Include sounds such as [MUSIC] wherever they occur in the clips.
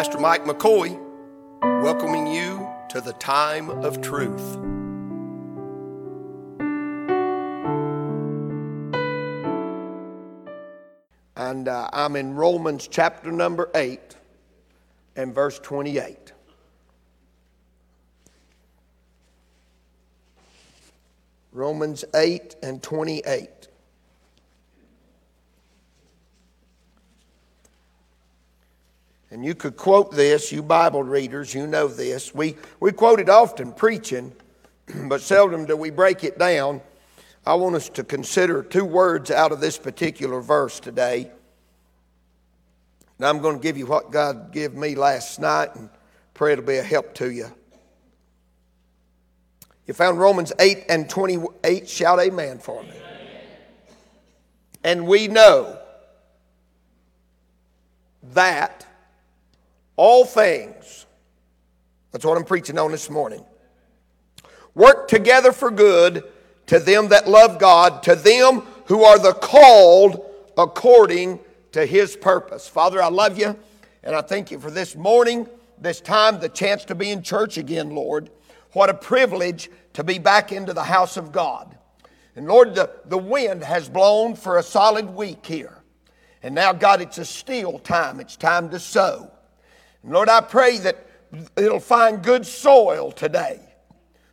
Pastor Mike McCoy, welcoming you to the time of truth. And uh, I'm in Romans chapter number 8 and verse 28. Romans 8 and 28. You could quote this, you Bible readers, you know this. We, we quote it often preaching, [CLEARS THROAT] but seldom do we break it down. I want us to consider two words out of this particular verse today. And I'm going to give you what God gave me last night and pray it'll be a help to you. You found Romans 8 and 28. Shout amen for me. And we know that all things, that's what I'm preaching on this morning, work together for good to them that love God, to them who are the called according to his purpose. Father, I love you, and I thank you for this morning, this time, the chance to be in church again, Lord. What a privilege to be back into the house of God. And Lord, the, the wind has blown for a solid week here. And now, God, it's a still time. It's time to sow. Lord, I pray that it'll find good soil today.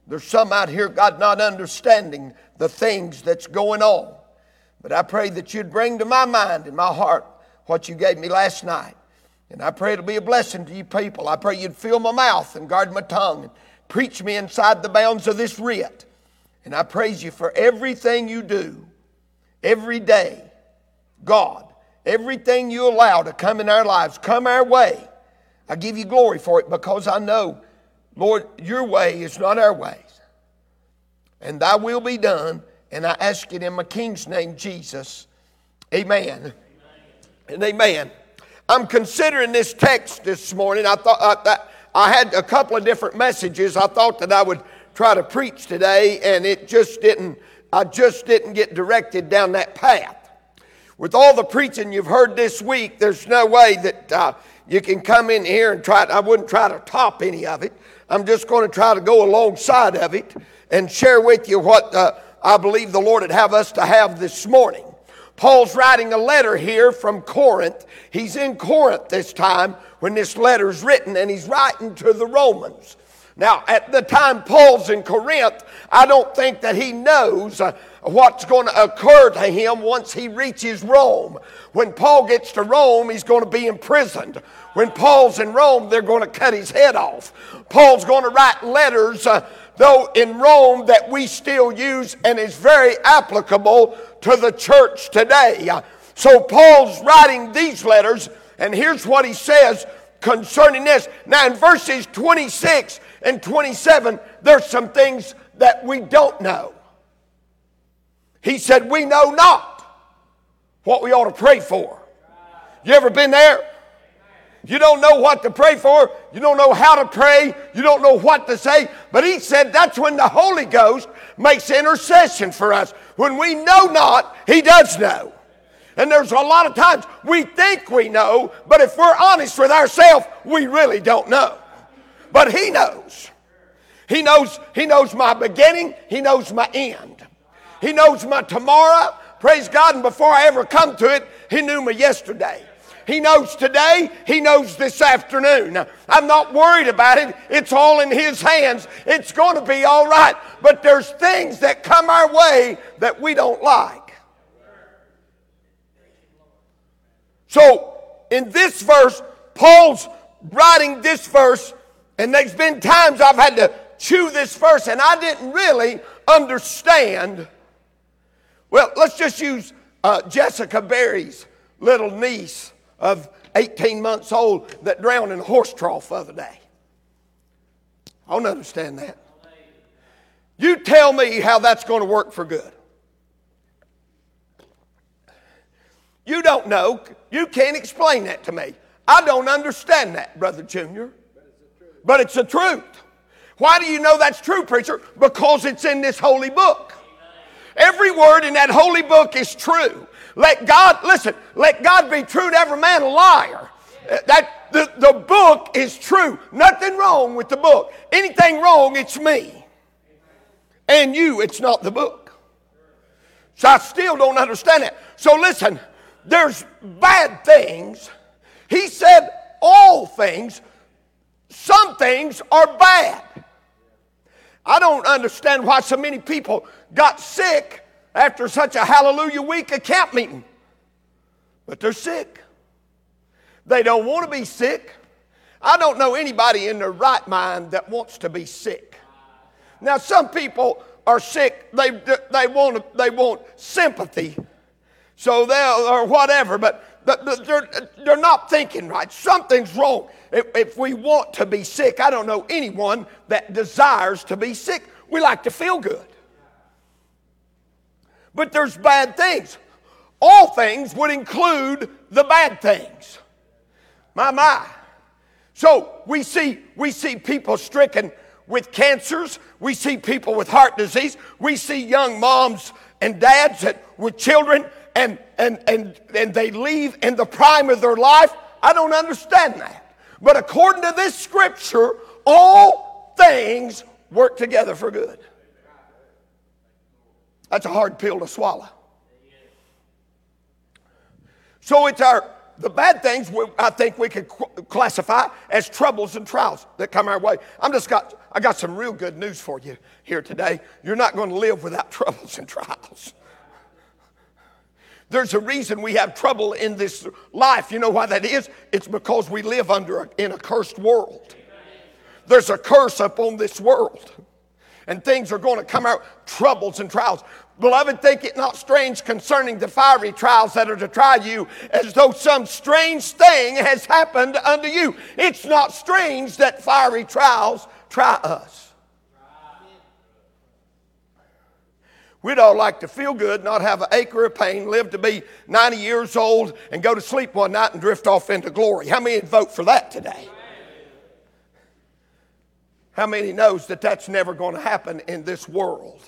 There's some out here, God, not understanding the things that's going on. But I pray that you'd bring to my mind and my heart what you gave me last night. And I pray it'll be a blessing to you people. I pray you'd fill my mouth and guard my tongue and preach me inside the bounds of this writ. And I praise you for everything you do every day. God, everything you allow to come in our lives, come our way. I give you glory for it because I know, Lord, your way is not our ways. And thy will be done. And I ask it in my King's name, Jesus. Amen. amen. And amen. I'm considering this text this morning. I thought I, I had a couple of different messages. I thought that I would try to preach today, and it just didn't. I just didn't get directed down that path. With all the preaching you've heard this week, there's no way that uh, you can come in here and try, I wouldn't try to top any of it. I'm just going to try to go alongside of it and share with you what uh, I believe the Lord would have us to have this morning. Paul's writing a letter here from Corinth. He's in Corinth this time when this letter is written, and he's writing to the Romans. Now, at the time Paul's in Corinth, I don't think that he knows uh, what's going to occur to him once he reaches Rome. When Paul gets to Rome, he's going to be imprisoned. When Paul's in Rome, they're going to cut his head off. Paul's going to write letters, uh, though in Rome, that we still use and is very applicable to the church today. So Paul's writing these letters, and here's what he says concerning this. Now, in verses 26 and 27, there's some things that we don't know. He said, We know not what we ought to pray for. You ever been there? You don't know what to pray for. You don't know how to pray. You don't know what to say. But he said that's when the Holy Ghost makes intercession for us. When we know not, he does know. And there's a lot of times we think we know, but if we're honest with ourselves, we really don't know. But he knows. He knows, he knows my beginning, he knows my end. He knows my tomorrow. Praise God. And before I ever come to it, he knew me yesterday. He knows today. He knows this afternoon. I'm not worried about it. It's all in His hands. It's going to be all right. But there's things that come our way that we don't like. So, in this verse, Paul's writing this verse, and there's been times I've had to chew this verse, and I didn't really understand well, let's just use uh, Jessica Berry's little niece of 18 months old that drowned in a horse trough the other day. I don't understand that. You tell me how that's going to work for good. You don't know. You can't explain that to me. I don't understand that, Brother Junior. But it's the truth. Why do you know that's true, preacher? Because it's in this holy book. Every word in that holy book is true. Let God, listen, let God be true to every man a liar. Uh, that the, the book is true. Nothing wrong with the book. Anything wrong, it's me. And you, it's not the book. So I still don't understand it. So listen, there's bad things. He said all things. Some things are bad. I don't understand why so many people got sick after such a hallelujah week at camp meeting. But they're sick. They don't want to be sick. I don't know anybody in their right mind that wants to be sick. Now, some people are sick, they, they, want, they want sympathy, so they'll, or whatever, but they're, they're not thinking right. Something's wrong. If, if we want to be sick, I don't know anyone that desires to be sick. We like to feel good. But there's bad things. All things would include the bad things. My, my. So we see, we see people stricken with cancers. We see people with heart disease. We see young moms and dads that, with children and, and, and, and they leave in the prime of their life. I don't understand that. But according to this scripture, all things work together for good. That's a hard pill to swallow. So it's our the bad things I think we could classify as troubles and trials that come our way. I'm just got I got some real good news for you here today. You're not going to live without [LAUGHS] troubles and trials. There's a reason we have trouble in this life. You know why that is? It's because we live under a, in a cursed world. There's a curse upon this world. And things are going to come out, troubles and trials. Beloved, think it not strange concerning the fiery trials that are to try you, as though some strange thing has happened unto you. It's not strange that fiery trials try us. We'd all like to feel good, not have an acre of pain, live to be 90 years old, and go to sleep one night and drift off into glory. How many vote for that today? How many knows that that's never going to happen in this world?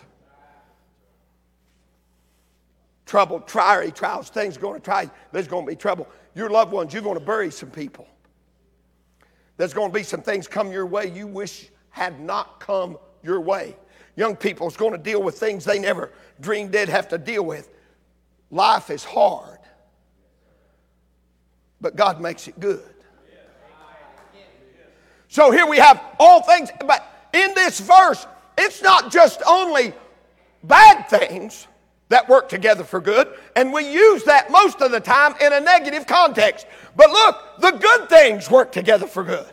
trouble, try trials, things going to try. There's going to be trouble. Your loved ones, you're going to bury some people. There's going to be some things come your way you wish had not come your way. Young people's going to deal with things they never dreamed they'd have to deal with. Life is hard, but God makes it good. So here we have all things, but in this verse, it's not just only bad things that work together for good, and we use that most of the time in a negative context. But look, the good things work together for good.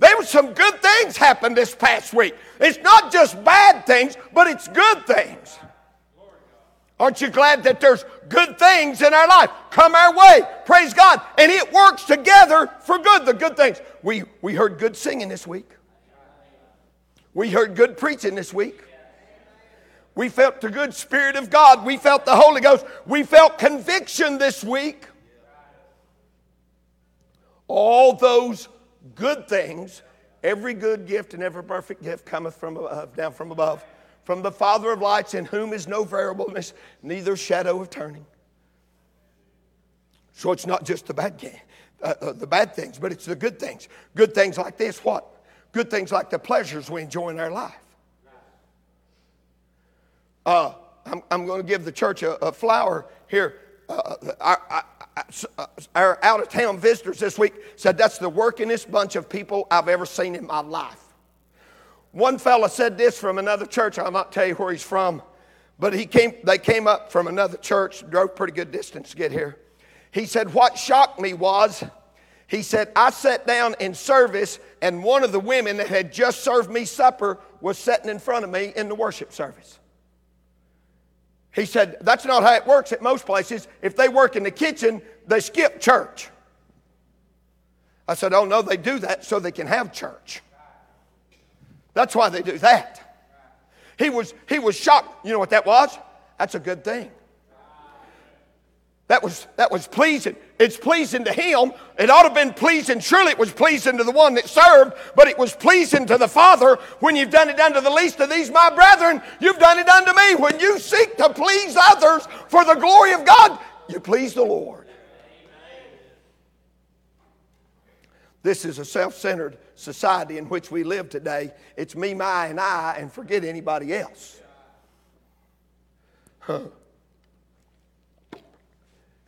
There were some good things happened this past week. It's not just bad things, but it's good things. Aren't you glad that there's good things in our life come our way? Praise God. And it works together for good, the good things. We, we heard good singing this week. We heard good preaching this week. We felt the good Spirit of God. We felt the Holy Ghost. We felt conviction this week. All those good things, every good gift and every perfect gift cometh from above, down from above, from the Father of lights, in whom is no variableness, neither shadow of turning. So it's not just the bad, uh, uh, the bad things, but it's the good things. Good things like this, what? Good things like the pleasures we enjoy in our life. Uh, I'm, I'm going to give the church a, a flower here. Uh, our, our out of town visitors this week said that's the workingest bunch of people I've ever seen in my life. One fella said this from another church. I'll not tell you where he's from, but he came, they came up from another church, drove pretty good distance to get here. He said, What shocked me was, he said, I sat down in service, and one of the women that had just served me supper was sitting in front of me in the worship service. He said, That's not how it works at most places. If they work in the kitchen, they skip church. I said, Oh, no, they do that so they can have church. That's why they do that. He was, he was shocked. You know what that was? That's a good thing. That was, that was pleasing. It's pleasing to him. It ought to have been pleasing. Surely it was pleasing to the one that served, but it was pleasing to the Father when you've done it unto the least of these, my brethren. You've done it unto me. When you seek to please others for the glory of God, you please the Lord. This is a self centered society in which we live today. It's me, my, and I, and forget anybody else. Huh.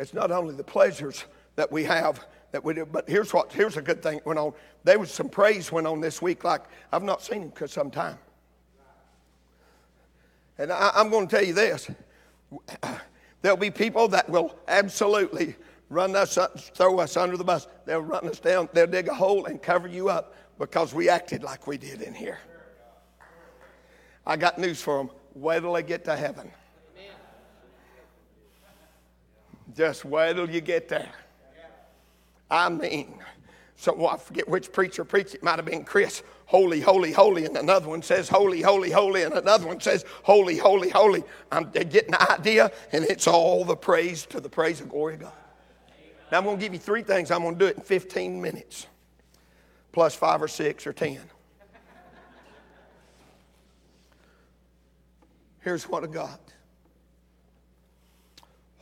It's not only the pleasures that we have that we do, but here's what here's a good thing went on. There was some praise went on this week, like I've not seen him for some time. And I, I'm going to tell you this there'll be people that will absolutely run us, up, throw us under the bus. They'll run us down, they'll dig a hole and cover you up because we acted like we did in here. I got news for them. Wait till they get to heaven. Just wait till you get there. I mean, so well, I forget which preacher preached it. Might have been Chris. Holy, holy, holy, and another one says holy, holy, holy, and another one says holy, holy, holy. I'm getting the idea, and it's all the praise to the praise and glory of God. Now I'm going to give you three things. I'm going to do it in 15 minutes, plus five or six or ten. Here's what I got.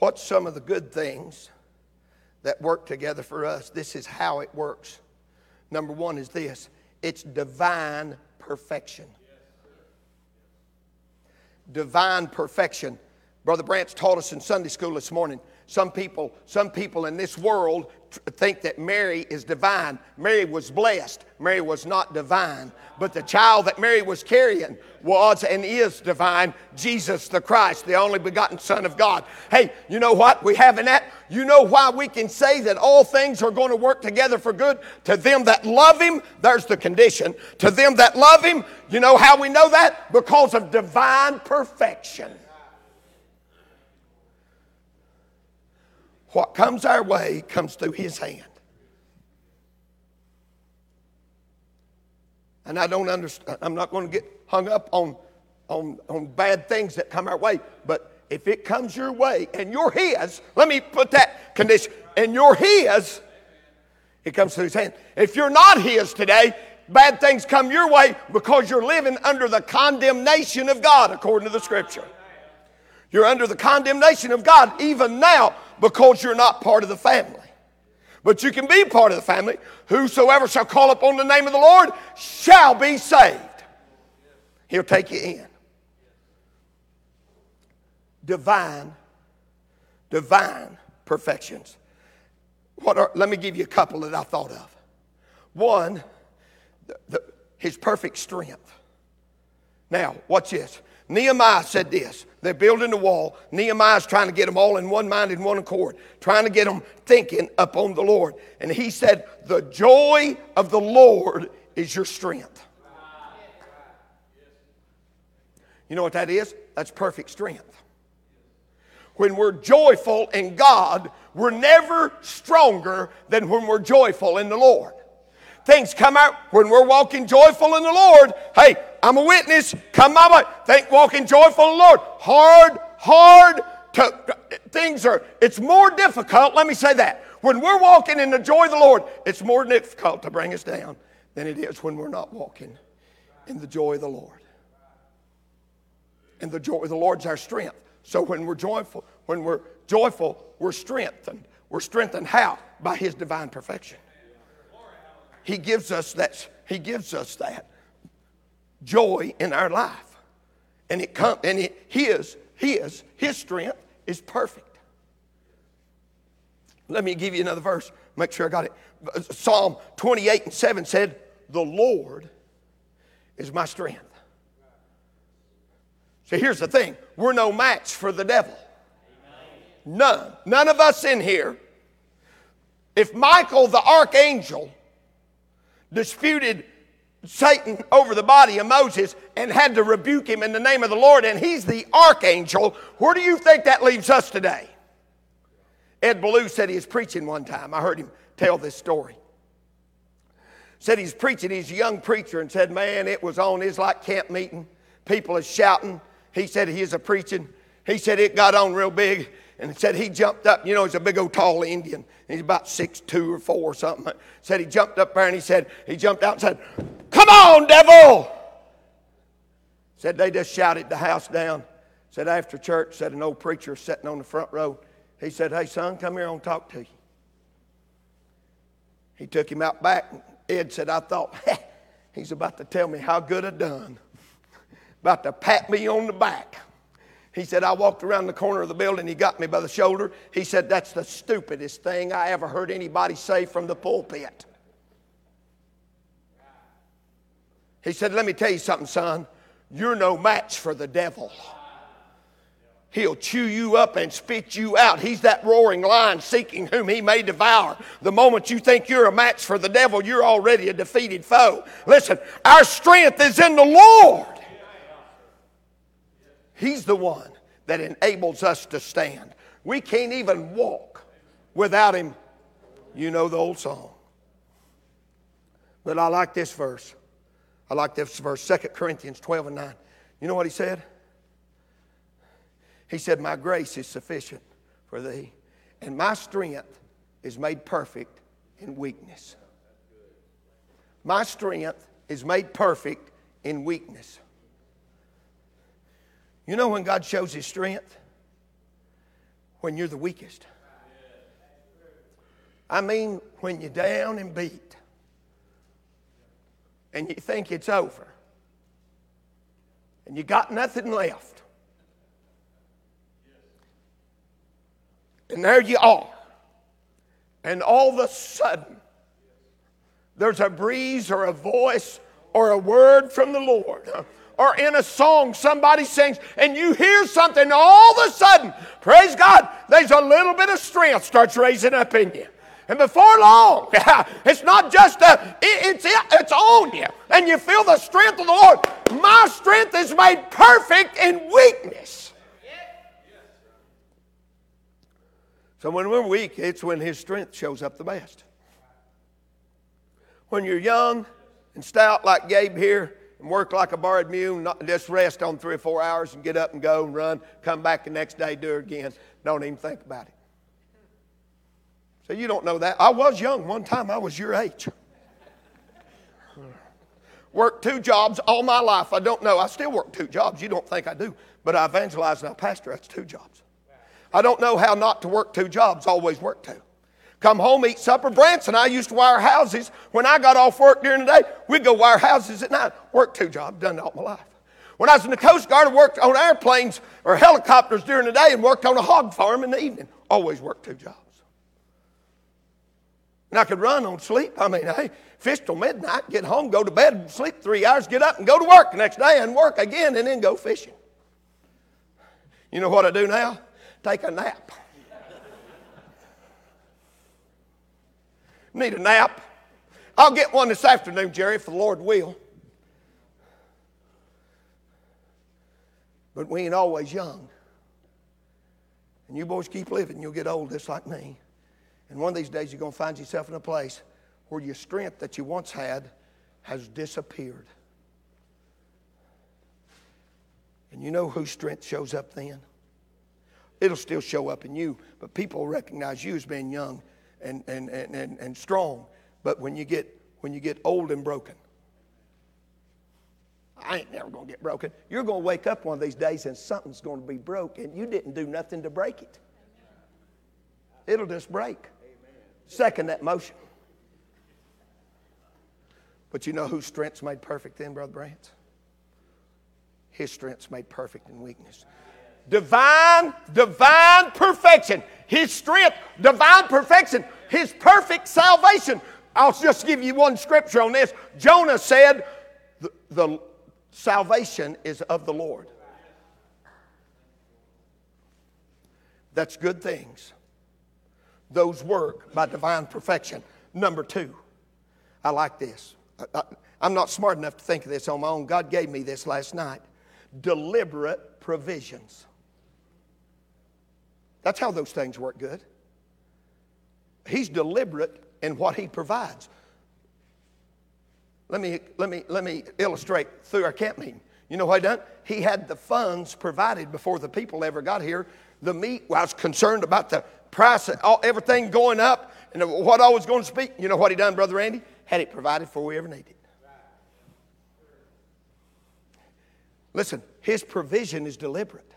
What's some of the good things that work together for us? This is how it works. Number one is this it's divine perfection. Divine perfection. Brother Branch taught us in Sunday school this morning. Some people, some people in this world think that Mary is divine. Mary was blessed. Mary was not divine. But the child that Mary was carrying was and is divine Jesus the Christ, the only begotten Son of God. Hey, you know what we have in that? You know why we can say that all things are going to work together for good? To them that love Him, there's the condition. To them that love Him, you know how we know that? Because of divine perfection. What comes our way comes through His hand. And I don't understand, I'm not going to get hung up on, on, on bad things that come our way, but if it comes your way and you're His, let me put that condition, and you're His, it comes through His hand. If you're not His today, bad things come your way because you're living under the condemnation of God, according to the Scripture. You're under the condemnation of God even now because you're not part of the family. But you can be part of the family. Whosoever shall call upon the name of the Lord shall be saved. He'll take you in. Divine, divine perfections. What are, let me give you a couple that I thought of. One, the, the, his perfect strength. Now, watch this. Nehemiah said this. They're building the wall. Nehemiah's trying to get them all in one mind and one accord, trying to get them thinking upon the Lord. And he said, The joy of the Lord is your strength. You know what that is? That's perfect strength. When we're joyful in God, we're never stronger than when we're joyful in the Lord. Things come out when we're walking joyful in the Lord. Hey, I'm a witness. Come my way. Think walking joyful Lord. Hard, hard to things are it's more difficult, let me say that. When we're walking in the joy of the Lord, it's more difficult to bring us down than it is when we're not walking in the joy of the Lord. And the joy of the Lord's our strength. So when we're joyful, when we're joyful, we're strengthened. We're strengthened how? By his divine perfection. He gives us that, he gives us that joy in our life. And it comes and it his his his strength is perfect. Let me give you another verse. Make sure I got it. Psalm 28 and 7 said, The Lord is my strength. So here's the thing we're no match for the devil. None. None of us in here. If Michael the archangel disputed Satan over the body of Moses and had to rebuke him in the name of the Lord, and he's the archangel. Where do you think that leaves us today? Ed Ballou said he was preaching one time. I heard him tell this story. Said he's preaching, he's a young preacher, and said, Man, it was on, it's like camp meeting. People are shouting. He said he is a preaching. He said it got on real big and said he jumped up. You know, he's a big old tall Indian. He's about six two or four or something. Said he jumped up there and he said, he jumped out and said, Come on, devil! Said they just shouted the house down. Said after church, said an old preacher sitting on the front row. He said, Hey son, come here, I want to talk to you. He took him out back. Ed said, I thought, [LAUGHS] he's about to tell me how good I done. About to pat me on the back. He said, I walked around the corner of the building. He got me by the shoulder. He said, That's the stupidest thing I ever heard anybody say from the pulpit. He said, Let me tell you something, son. You're no match for the devil. He'll chew you up and spit you out. He's that roaring lion seeking whom he may devour. The moment you think you're a match for the devil, you're already a defeated foe. Listen, our strength is in the Lord. He's the one that enables us to stand. We can't even walk without him. You know the old song. But I like this verse. I like this verse, 2 Corinthians 12 and 9. You know what he said? He said, My grace is sufficient for thee, and my strength is made perfect in weakness. My strength is made perfect in weakness. You know when God shows his strength? When you're the weakest. I mean, when you're down and beat and you think it's over and you got nothing left. And there you are. And all of a sudden, there's a breeze or a voice or a word from the Lord. Or in a song somebody sings, and you hear something all of a sudden, praise God, there's a little bit of strength starts raising up in you. And before long, [LAUGHS] it's not just a, it's, it's on you. And you feel the strength of the Lord. My strength is made perfect in weakness. So when we're weak, it's when His strength shows up the best. When you're young and stout like Gabe here, and work like a borrowed mule, not just rest on three or four hours and get up and go and run, come back the next day, do it again. Don't even think about it. So you don't know that. I was young one time, I was your age. Worked two jobs all my life. I don't know. I still work two jobs. You don't think I do. But I evangelize and I pastor. That's two jobs. I don't know how not to work two jobs. Always work two. Come home, eat supper. Branson, I used to wire houses. When I got off work during the day, we'd go wire houses at night. Work two jobs. Done all my life. When I was in the Coast Guard, I worked on airplanes or helicopters during the day and worked on a hog farm in the evening. Always worked two jobs. And I could run on sleep. I mean, hey, fish till midnight, get home, go to bed, sleep three hours, get up and go to work the next day and work again and then go fishing. You know what I do now? Take a nap. Need a nap? I'll get one this afternoon, Jerry, if the Lord will. But we ain't always young. And you boys keep living, you'll get old just like me. And one of these days, you're going to find yourself in a place where your strength that you once had has disappeared. And you know whose strength shows up then? It'll still show up in you, but people recognize you as being young and, and, and, and, and strong. But when you get when you get old and broken, I ain't never gonna get broken. You're gonna wake up one of these days and something's gonna be broke, and you didn't do nothing to break it. It'll just break. Second that motion. But you know whose strength's made perfect then, Brother Brant? His strength's made perfect in weakness. Divine, divine perfection. His strength, divine perfection. His perfect salvation. I'll just give you one scripture on this. Jonah said, the, the salvation is of the Lord. That's good things those work by divine perfection. Number two, I like this. I, am not smart enough to think of this on my own. God gave me this last night. Deliberate provisions. That's how those things work good. He's deliberate in what he provides. Let me, let me, let me illustrate through our camp meeting. You know what he done? He had the funds provided before the people ever got here. The meat, well, I was concerned about the price, all, everything going up, and what I was going to speak. You know what he done, Brother Randy? Had it provided for we ever needed. Listen, his provision is deliberate.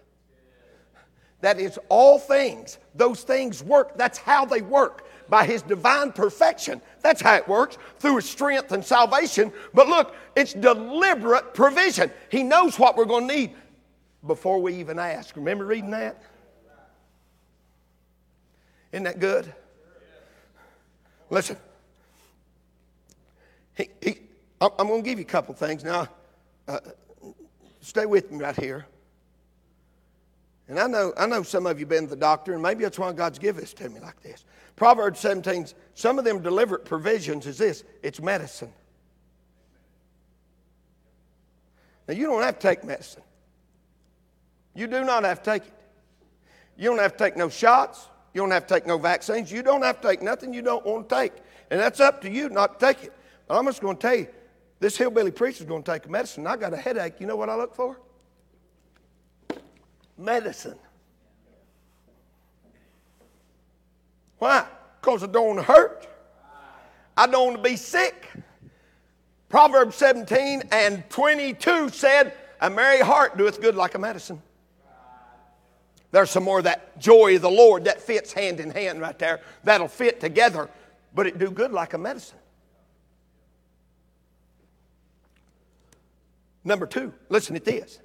That is all things. Those things work. That's how they work by his divine perfection. That's how it works, through his strength and salvation. But look, it's deliberate provision. He knows what we're going to need before we even ask. Remember reading that? Isn't that good? Listen, he, he, I'm going to give you a couple things. Now, uh, stay with me right here. And I know, I know some of you have been to the doctor, and maybe that's why God's given this to me like this. Proverbs 17, some of them deliberate provisions is this it's medicine. Now, you don't have to take medicine. You do not have to take it. You don't have to take no shots. You don't have to take no vaccines. You don't have to take nothing you don't want to take. And that's up to you not to take it. But I'm just going to tell you this hillbilly preacher is going to take medicine. I got a headache. You know what I look for? Medicine. Why? Because I don't hurt. I don't want to be sick. Proverbs 17 and 22 said, A merry heart doeth good like a medicine. There's some more of that joy of the Lord that fits hand in hand right there. That'll fit together, but it do good like a medicine. Number two, listen to this.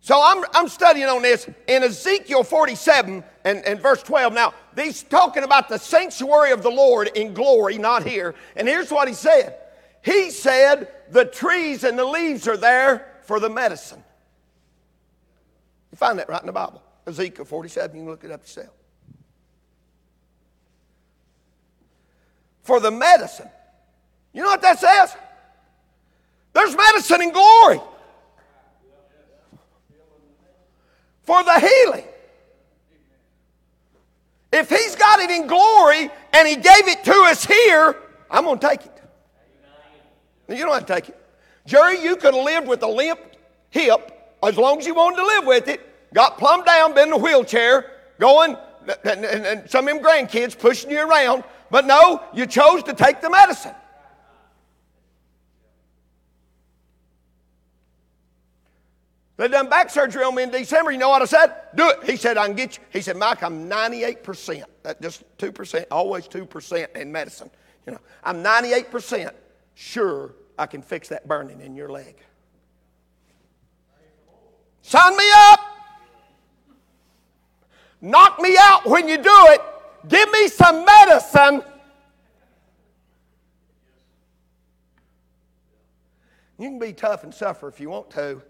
So I'm, I'm studying on this in Ezekiel 47 and, and verse 12. Now, he's talking about the sanctuary of the Lord in glory, not here. And here's what he said He said, The trees and the leaves are there for the medicine. You find that right in the Bible. Ezekiel 47, you can look it up yourself. For the medicine. You know what that says? There's medicine in glory for the healing. If He's got it in glory and He gave it to us here, I'm going to take it. You don't have to take it. Jerry, you could have lived with a limp hip as long as you wanted to live with it. Got plumb down, been in a wheelchair, going, and, and, and some of them grandkids pushing you around. But no, you chose to take the medicine. They done back surgery on me in December. You know what I said? Do it. He said, I can get you. He said, Mike, I'm 98%. That just 2%, always 2% in medicine. You know, I'm 98% sure I can fix that burning in your leg. Sign me up. Knock me out when you do it. Give me some medicine. You can be tough and suffer if you want to.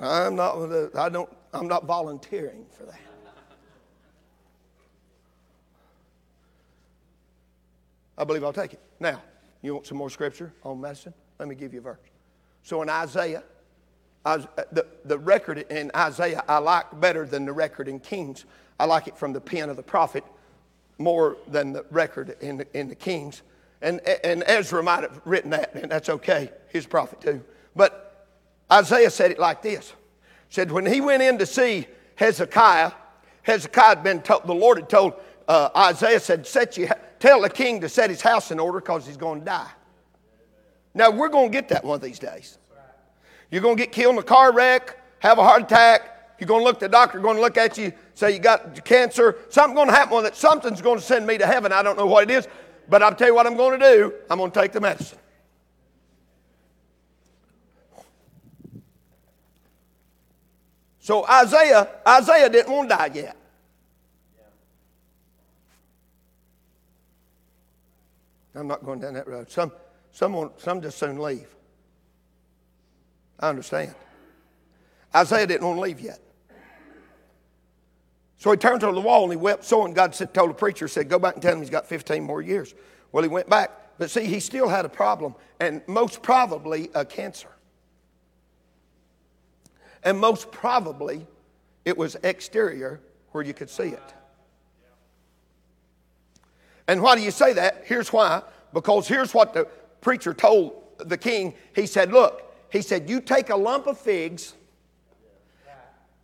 I'm not, I don't, I'm not volunteering for that. I believe I'll take it. Now, you want some more scripture on medicine? Let me give you a verse. So in Isaiah, the, the record in Isaiah I like better than the record in Kings. I like it from the pen of the prophet more than the record in the, in the Kings. And, and Ezra might have written that, and that's okay. He's a prophet too. But Isaiah said it like this. Said when he went in to see Hezekiah, Hezekiah had been told, the Lord had told uh, Isaiah said, set you, tell the king to set his house in order because he's going to die. Now we're going to get that one of these days. You're going to get killed in a car wreck, have a heart attack. You're going to look the doctor, going to look at you, say you got cancer. Something's going to happen with that something's going to send me to heaven. I don't know what it is, but I'll tell you what I'm going to do. I'm going to take the medicine. So Isaiah, Isaiah didn't want to die yet. I'm not going down that road. Some, some, some just soon leave. I understand. Isaiah didn't want to leave yet. So he turned to the wall and he wept so, and God said, told the preacher, said, Go back and tell him he's got 15 more years. Well, he went back. But see, he still had a problem, and most probably a cancer. And most probably, it was exterior where you could see it. And why do you say that? Here's why. Because here's what the preacher told the king. He said, Look, he said, You take a lump of figs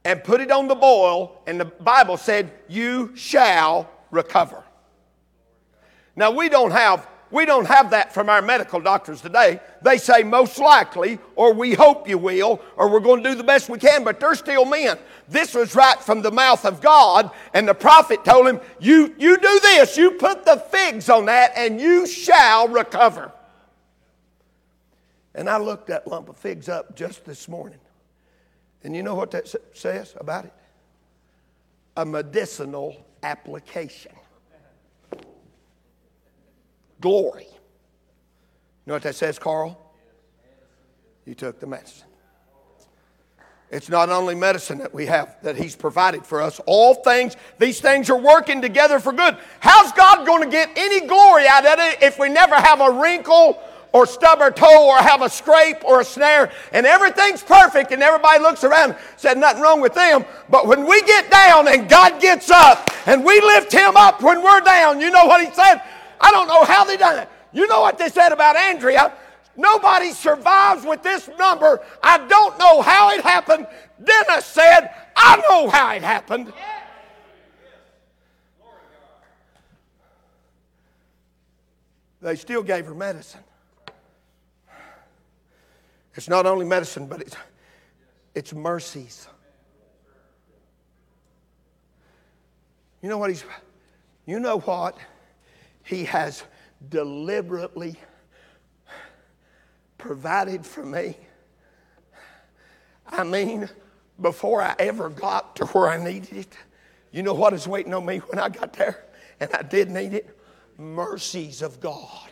and put it on the boil, and the Bible said, You shall recover. Now, we don't have we don't have that from our medical doctors today. They say most likely, or we hope you will, or we're going to do the best we can, but they're still men. This was right from the mouth of God, and the prophet told him, You, you do this, you put the figs on that, and you shall recover. And I looked that lump of figs up just this morning. And you know what that says about it? A medicinal application glory. You know what that says, Carl? You took the medicine. It's not only medicine that we have that He's provided for us. All things, these things are working together for good. How's God going to get any glory out of it if we never have a wrinkle or stub our toe or have a scrape or a snare and everything's perfect and everybody looks around and said nothing wrong with them. But when we get down and God gets up and we lift Him up when we're down, you know what He said? I don't know how they done it. You know what they said about Andrea? Nobody survives with this number. I don't know how it happened. Dennis said, I know how it happened. They still gave her medicine. It's not only medicine, but it's, it's mercies. You know what he's, you know what? He has deliberately provided for me. I mean, before I ever got to where I needed it, you know what is waiting on me when I got there and I did need it? Mercies of God.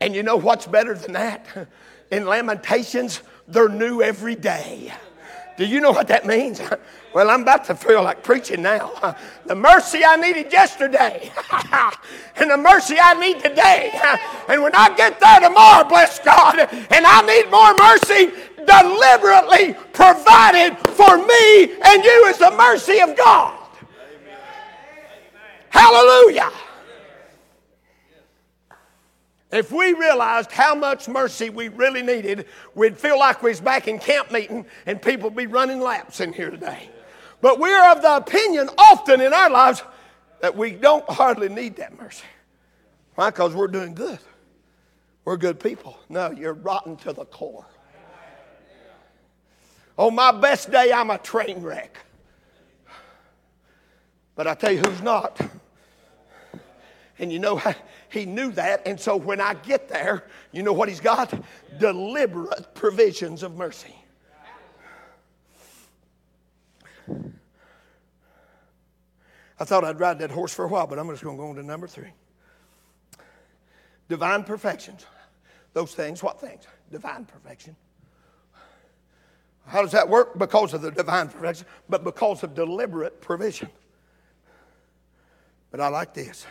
And you know what's better than that? In Lamentations, they're new every day. Do you know what that means? [LAUGHS] Well, I'm about to feel like preaching now. [LAUGHS] The mercy I needed yesterday, [LAUGHS] and the mercy I need today. And when I get there tomorrow, bless God, and I need more mercy, deliberately provided for me and you is the mercy of God. Hallelujah. If we realized how much mercy we really needed, we'd feel like we was back in camp meeting and people be running laps in here today. But we're of the opinion often in our lives that we don't hardly need that mercy. Why? Because we're doing good. We're good people. No, you're rotten to the core. On my best day, I'm a train wreck. But I tell you who's not. And you know, he knew that. And so when I get there, you know what he's got? Deliberate provisions of mercy. I thought I'd ride that horse for a while, but I'm just going to go on to number three. Divine perfections. Those things, what things? Divine perfection. How does that work? Because of the divine perfection, but because of deliberate provision. But I like this.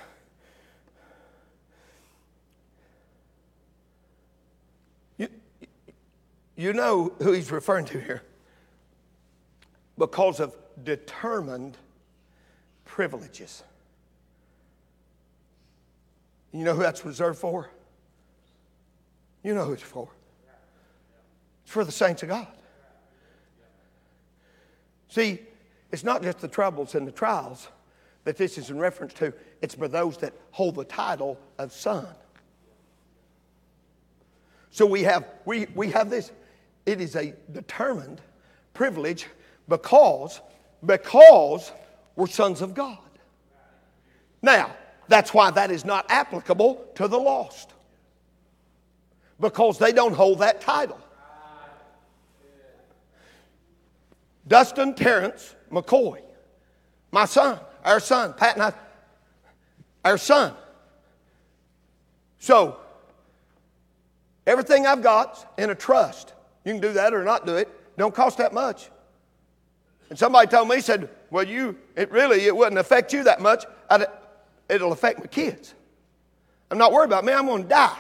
You know who he's referring to here. Because of determined privileges. You know who that's reserved for? You know who it's for. It's for the saints of God. See, it's not just the troubles and the trials that this is in reference to, it's for those that hold the title of son. So we have, we, we have this it is a determined privilege because, because we're sons of God. Now, that's why that is not applicable to the lost. Because they don't hold that title. Dustin Terrence McCoy, my son, our son, Pat and I, our son. So, everything I've got in a trust. You can do that or not do it. Don't cost that much. And somebody told me, said, well, you, it really, it wouldn't affect you that much. I'd, it'll affect my kids. I'm not worried about me. I'm going to die.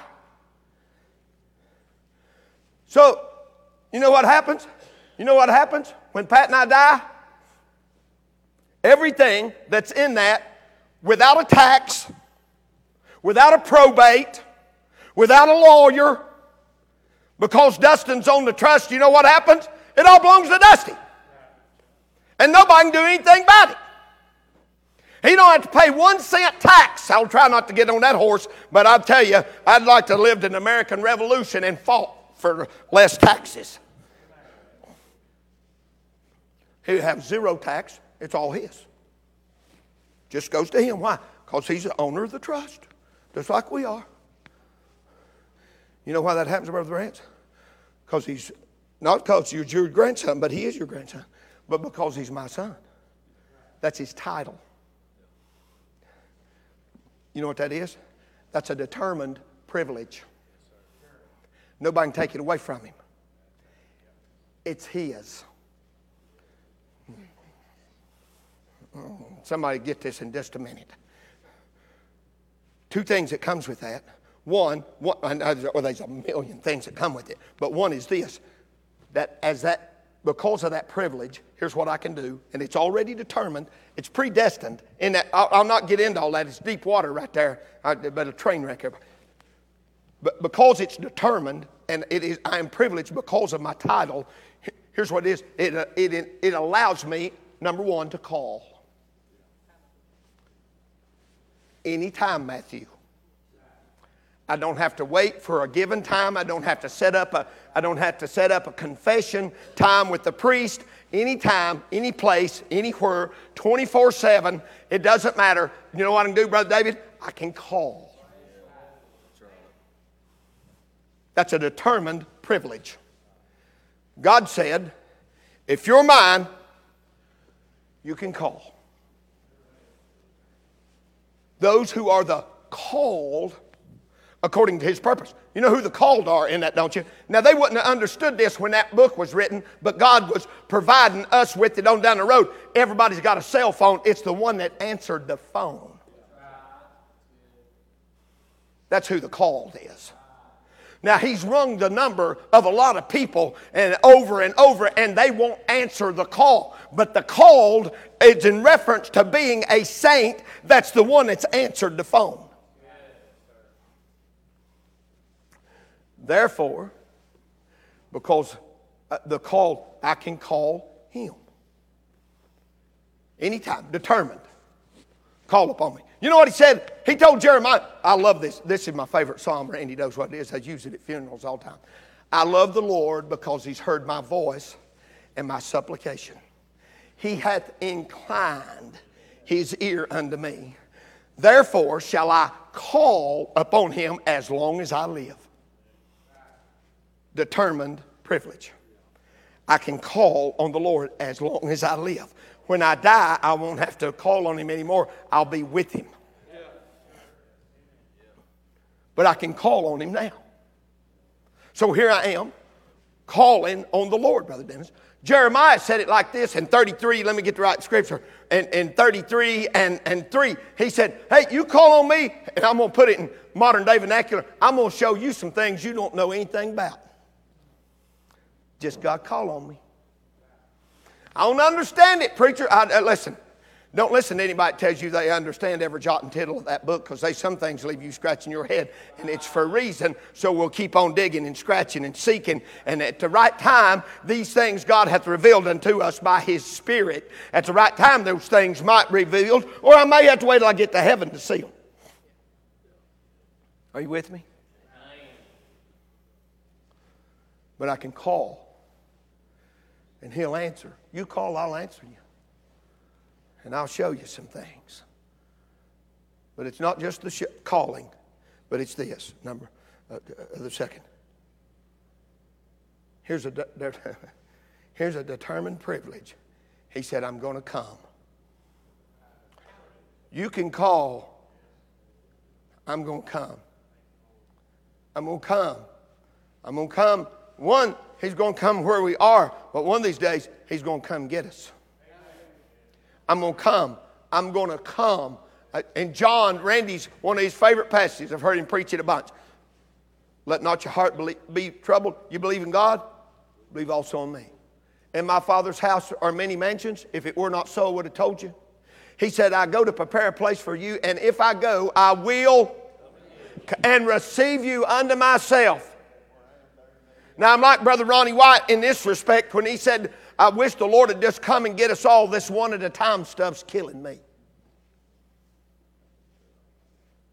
So, you know what happens? You know what happens when Pat and I die? Everything that's in that, without a tax, without a probate, without a lawyer, because Dustin's on the trust, you know what happens? It all belongs to Dusty. And nobody can do anything about it. He don't have to pay one cent tax. I'll try not to get on that horse, but I'll tell you, I'd like to have lived in the American Revolution and fought for less taxes. He have zero tax. It's all his. Just goes to him. Why? Because he's the owner of the trust, just like we are. You know why that happens, Brother Rance? Because he's not because you're your grandson, but he is your grandson, but because he's my son. That's his title. You know what that is? That's a determined privilege. Nobody can take it away from him. It's his. Somebody get this in just a minute. Two things that comes with that. One, one uh, well, there's a million things that come with it, but one is this: that as that because of that privilege, here's what I can do, and it's already determined, it's predestined. In that, I'll, I'll not get into all that. It's deep water right there, but a train wreck. But because it's determined, and it is, I am privileged because of my title. Here's what it is: it, uh, it, it allows me, number one, to call. anytime, Matthew. I don't have to wait for a given time. I don't have to set up a I don't have to set up a confession time with the priest. Anytime, any place, anywhere, 24-7. It doesn't matter. You know what I can do, Brother David? I can call. That's a determined privilege. God said, if you're mine, you can call those who are the called according to his purpose. You know who the called are in that, don't you? Now, they wouldn't have understood this when that book was written, but God was providing us with it on down the road. Everybody's got a cell phone, it's the one that answered the phone. That's who the called is. Now, he's rung the number of a lot of people and over and over, and they won't answer the call. But the called is in reference to being a saint. That's the one that's answered the phone. Therefore, because uh, the call, I can call him. Anytime, determined. Call upon me. You know what he said? He told Jeremiah, I love this. This is my favorite psalm. Randy knows what it is. I use it at funerals all the time. I love the Lord because he's heard my voice and my supplication. He hath inclined his ear unto me. Therefore shall I call upon him as long as I live. Determined privilege. I can call on the Lord as long as I live. When I die, I won't have to call on him anymore. I'll be with him. But I can call on him now. So here I am calling on the Lord, Brother Dennis. Jeremiah said it like this in 33. Let me get the right scripture. In, in 33 and, and 3, he said, Hey, you call on me, and I'm going to put it in modern day vernacular. I'm going to show you some things you don't know anything about. Just God call on me. I don't understand it, preacher. I, uh, listen, don't listen to anybody that tells you they understand every jot and tittle of that book because they some things leave you scratching your head, and it's for a reason. So we'll keep on digging and scratching and seeking, and at the right time, these things God hath revealed unto us by His Spirit. At the right time, those things might be revealed, or I may have to wait till I get to heaven to see them. Are you with me? But I can call and He'll answer. You call, I'll answer you. And I'll show you some things. But it's not just the sh- calling, but it's this number, uh, uh, the second. Here's a, de- [LAUGHS] here's a determined privilege. He said, I'm going to come. You can call, I'm going to come. I'm going to come. I'm going to come. One, He's going to come where we are, but one of these days, He's going to come get us. I'm going to come. I'm going to come. Uh, and John, Randy's one of his favorite passages. I've heard him preach it a bunch. Let not your heart be troubled. You believe in God? Believe also in me. In my Father's house are many mansions. If it were not so, I would have told you. He said, I go to prepare a place for you, and if I go, I will and receive you unto myself now, I'm like Brother Ronnie White in this respect when he said, I wish the Lord had just come and get us all. This one at a time stuff's killing me.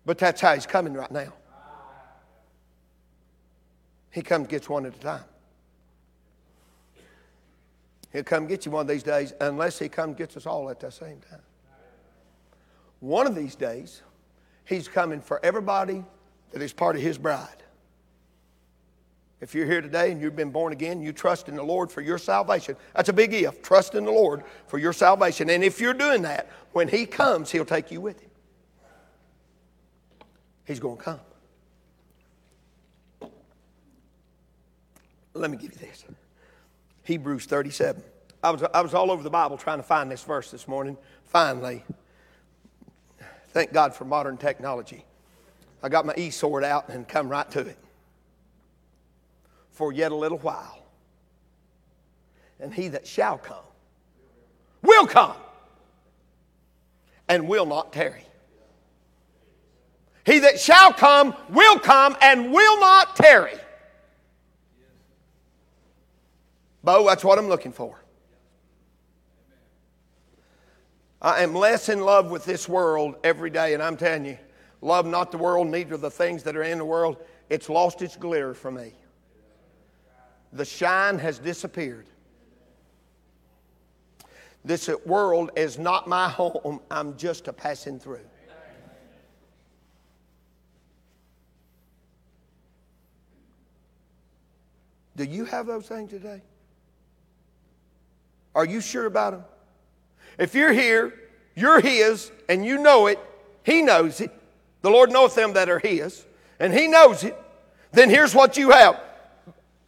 But that's how he's coming right now. He comes gets one at a time. He'll come get you one of these days unless he comes gets us all at the same time. One of these days, he's coming for everybody that is part of his bride. If you're here today and you've been born again, you trust in the Lord for your salvation. That's a big if. Trust in the Lord for your salvation. And if you're doing that, when He comes, He'll take you with Him. He's going to come. Let me give you this Hebrews 37. I was, I was all over the Bible trying to find this verse this morning. Finally, thank God for modern technology. I got my e sword out and come right to it for yet a little while. And he that shall come will come and will not tarry. He that shall come will come and will not tarry. Bo, that's what I'm looking for. I am less in love with this world every day, and I'm telling you, love not the world, neither the things that are in the world. It's lost its glitter for me the shine has disappeared. This world is not my home, I'm just a passing through. Do you have those things today? Are you sure about them? If you're here, you're His, and you know it, He knows it. The Lord knoweth them that are His, and He knows it. Then here's what you have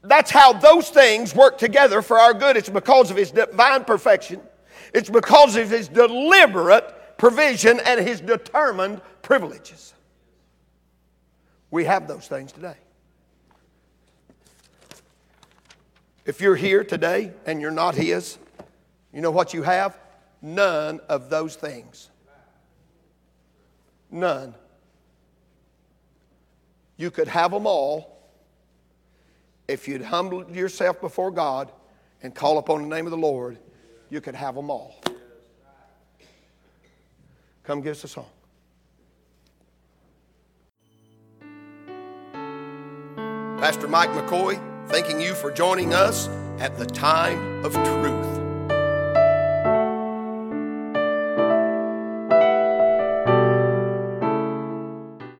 that's how those things work together for our good. It's because of His divine perfection, it's because of His deliberate provision and His determined privileges. We have those things today. If you're here today and you're not His, you know what you have? None of those things. None. You could have them all if you'd humble yourself before God and call upon the name of the Lord, you could have them all. Come give us a song. Pastor Mike McCoy, thanking you for joining us at the time of truth.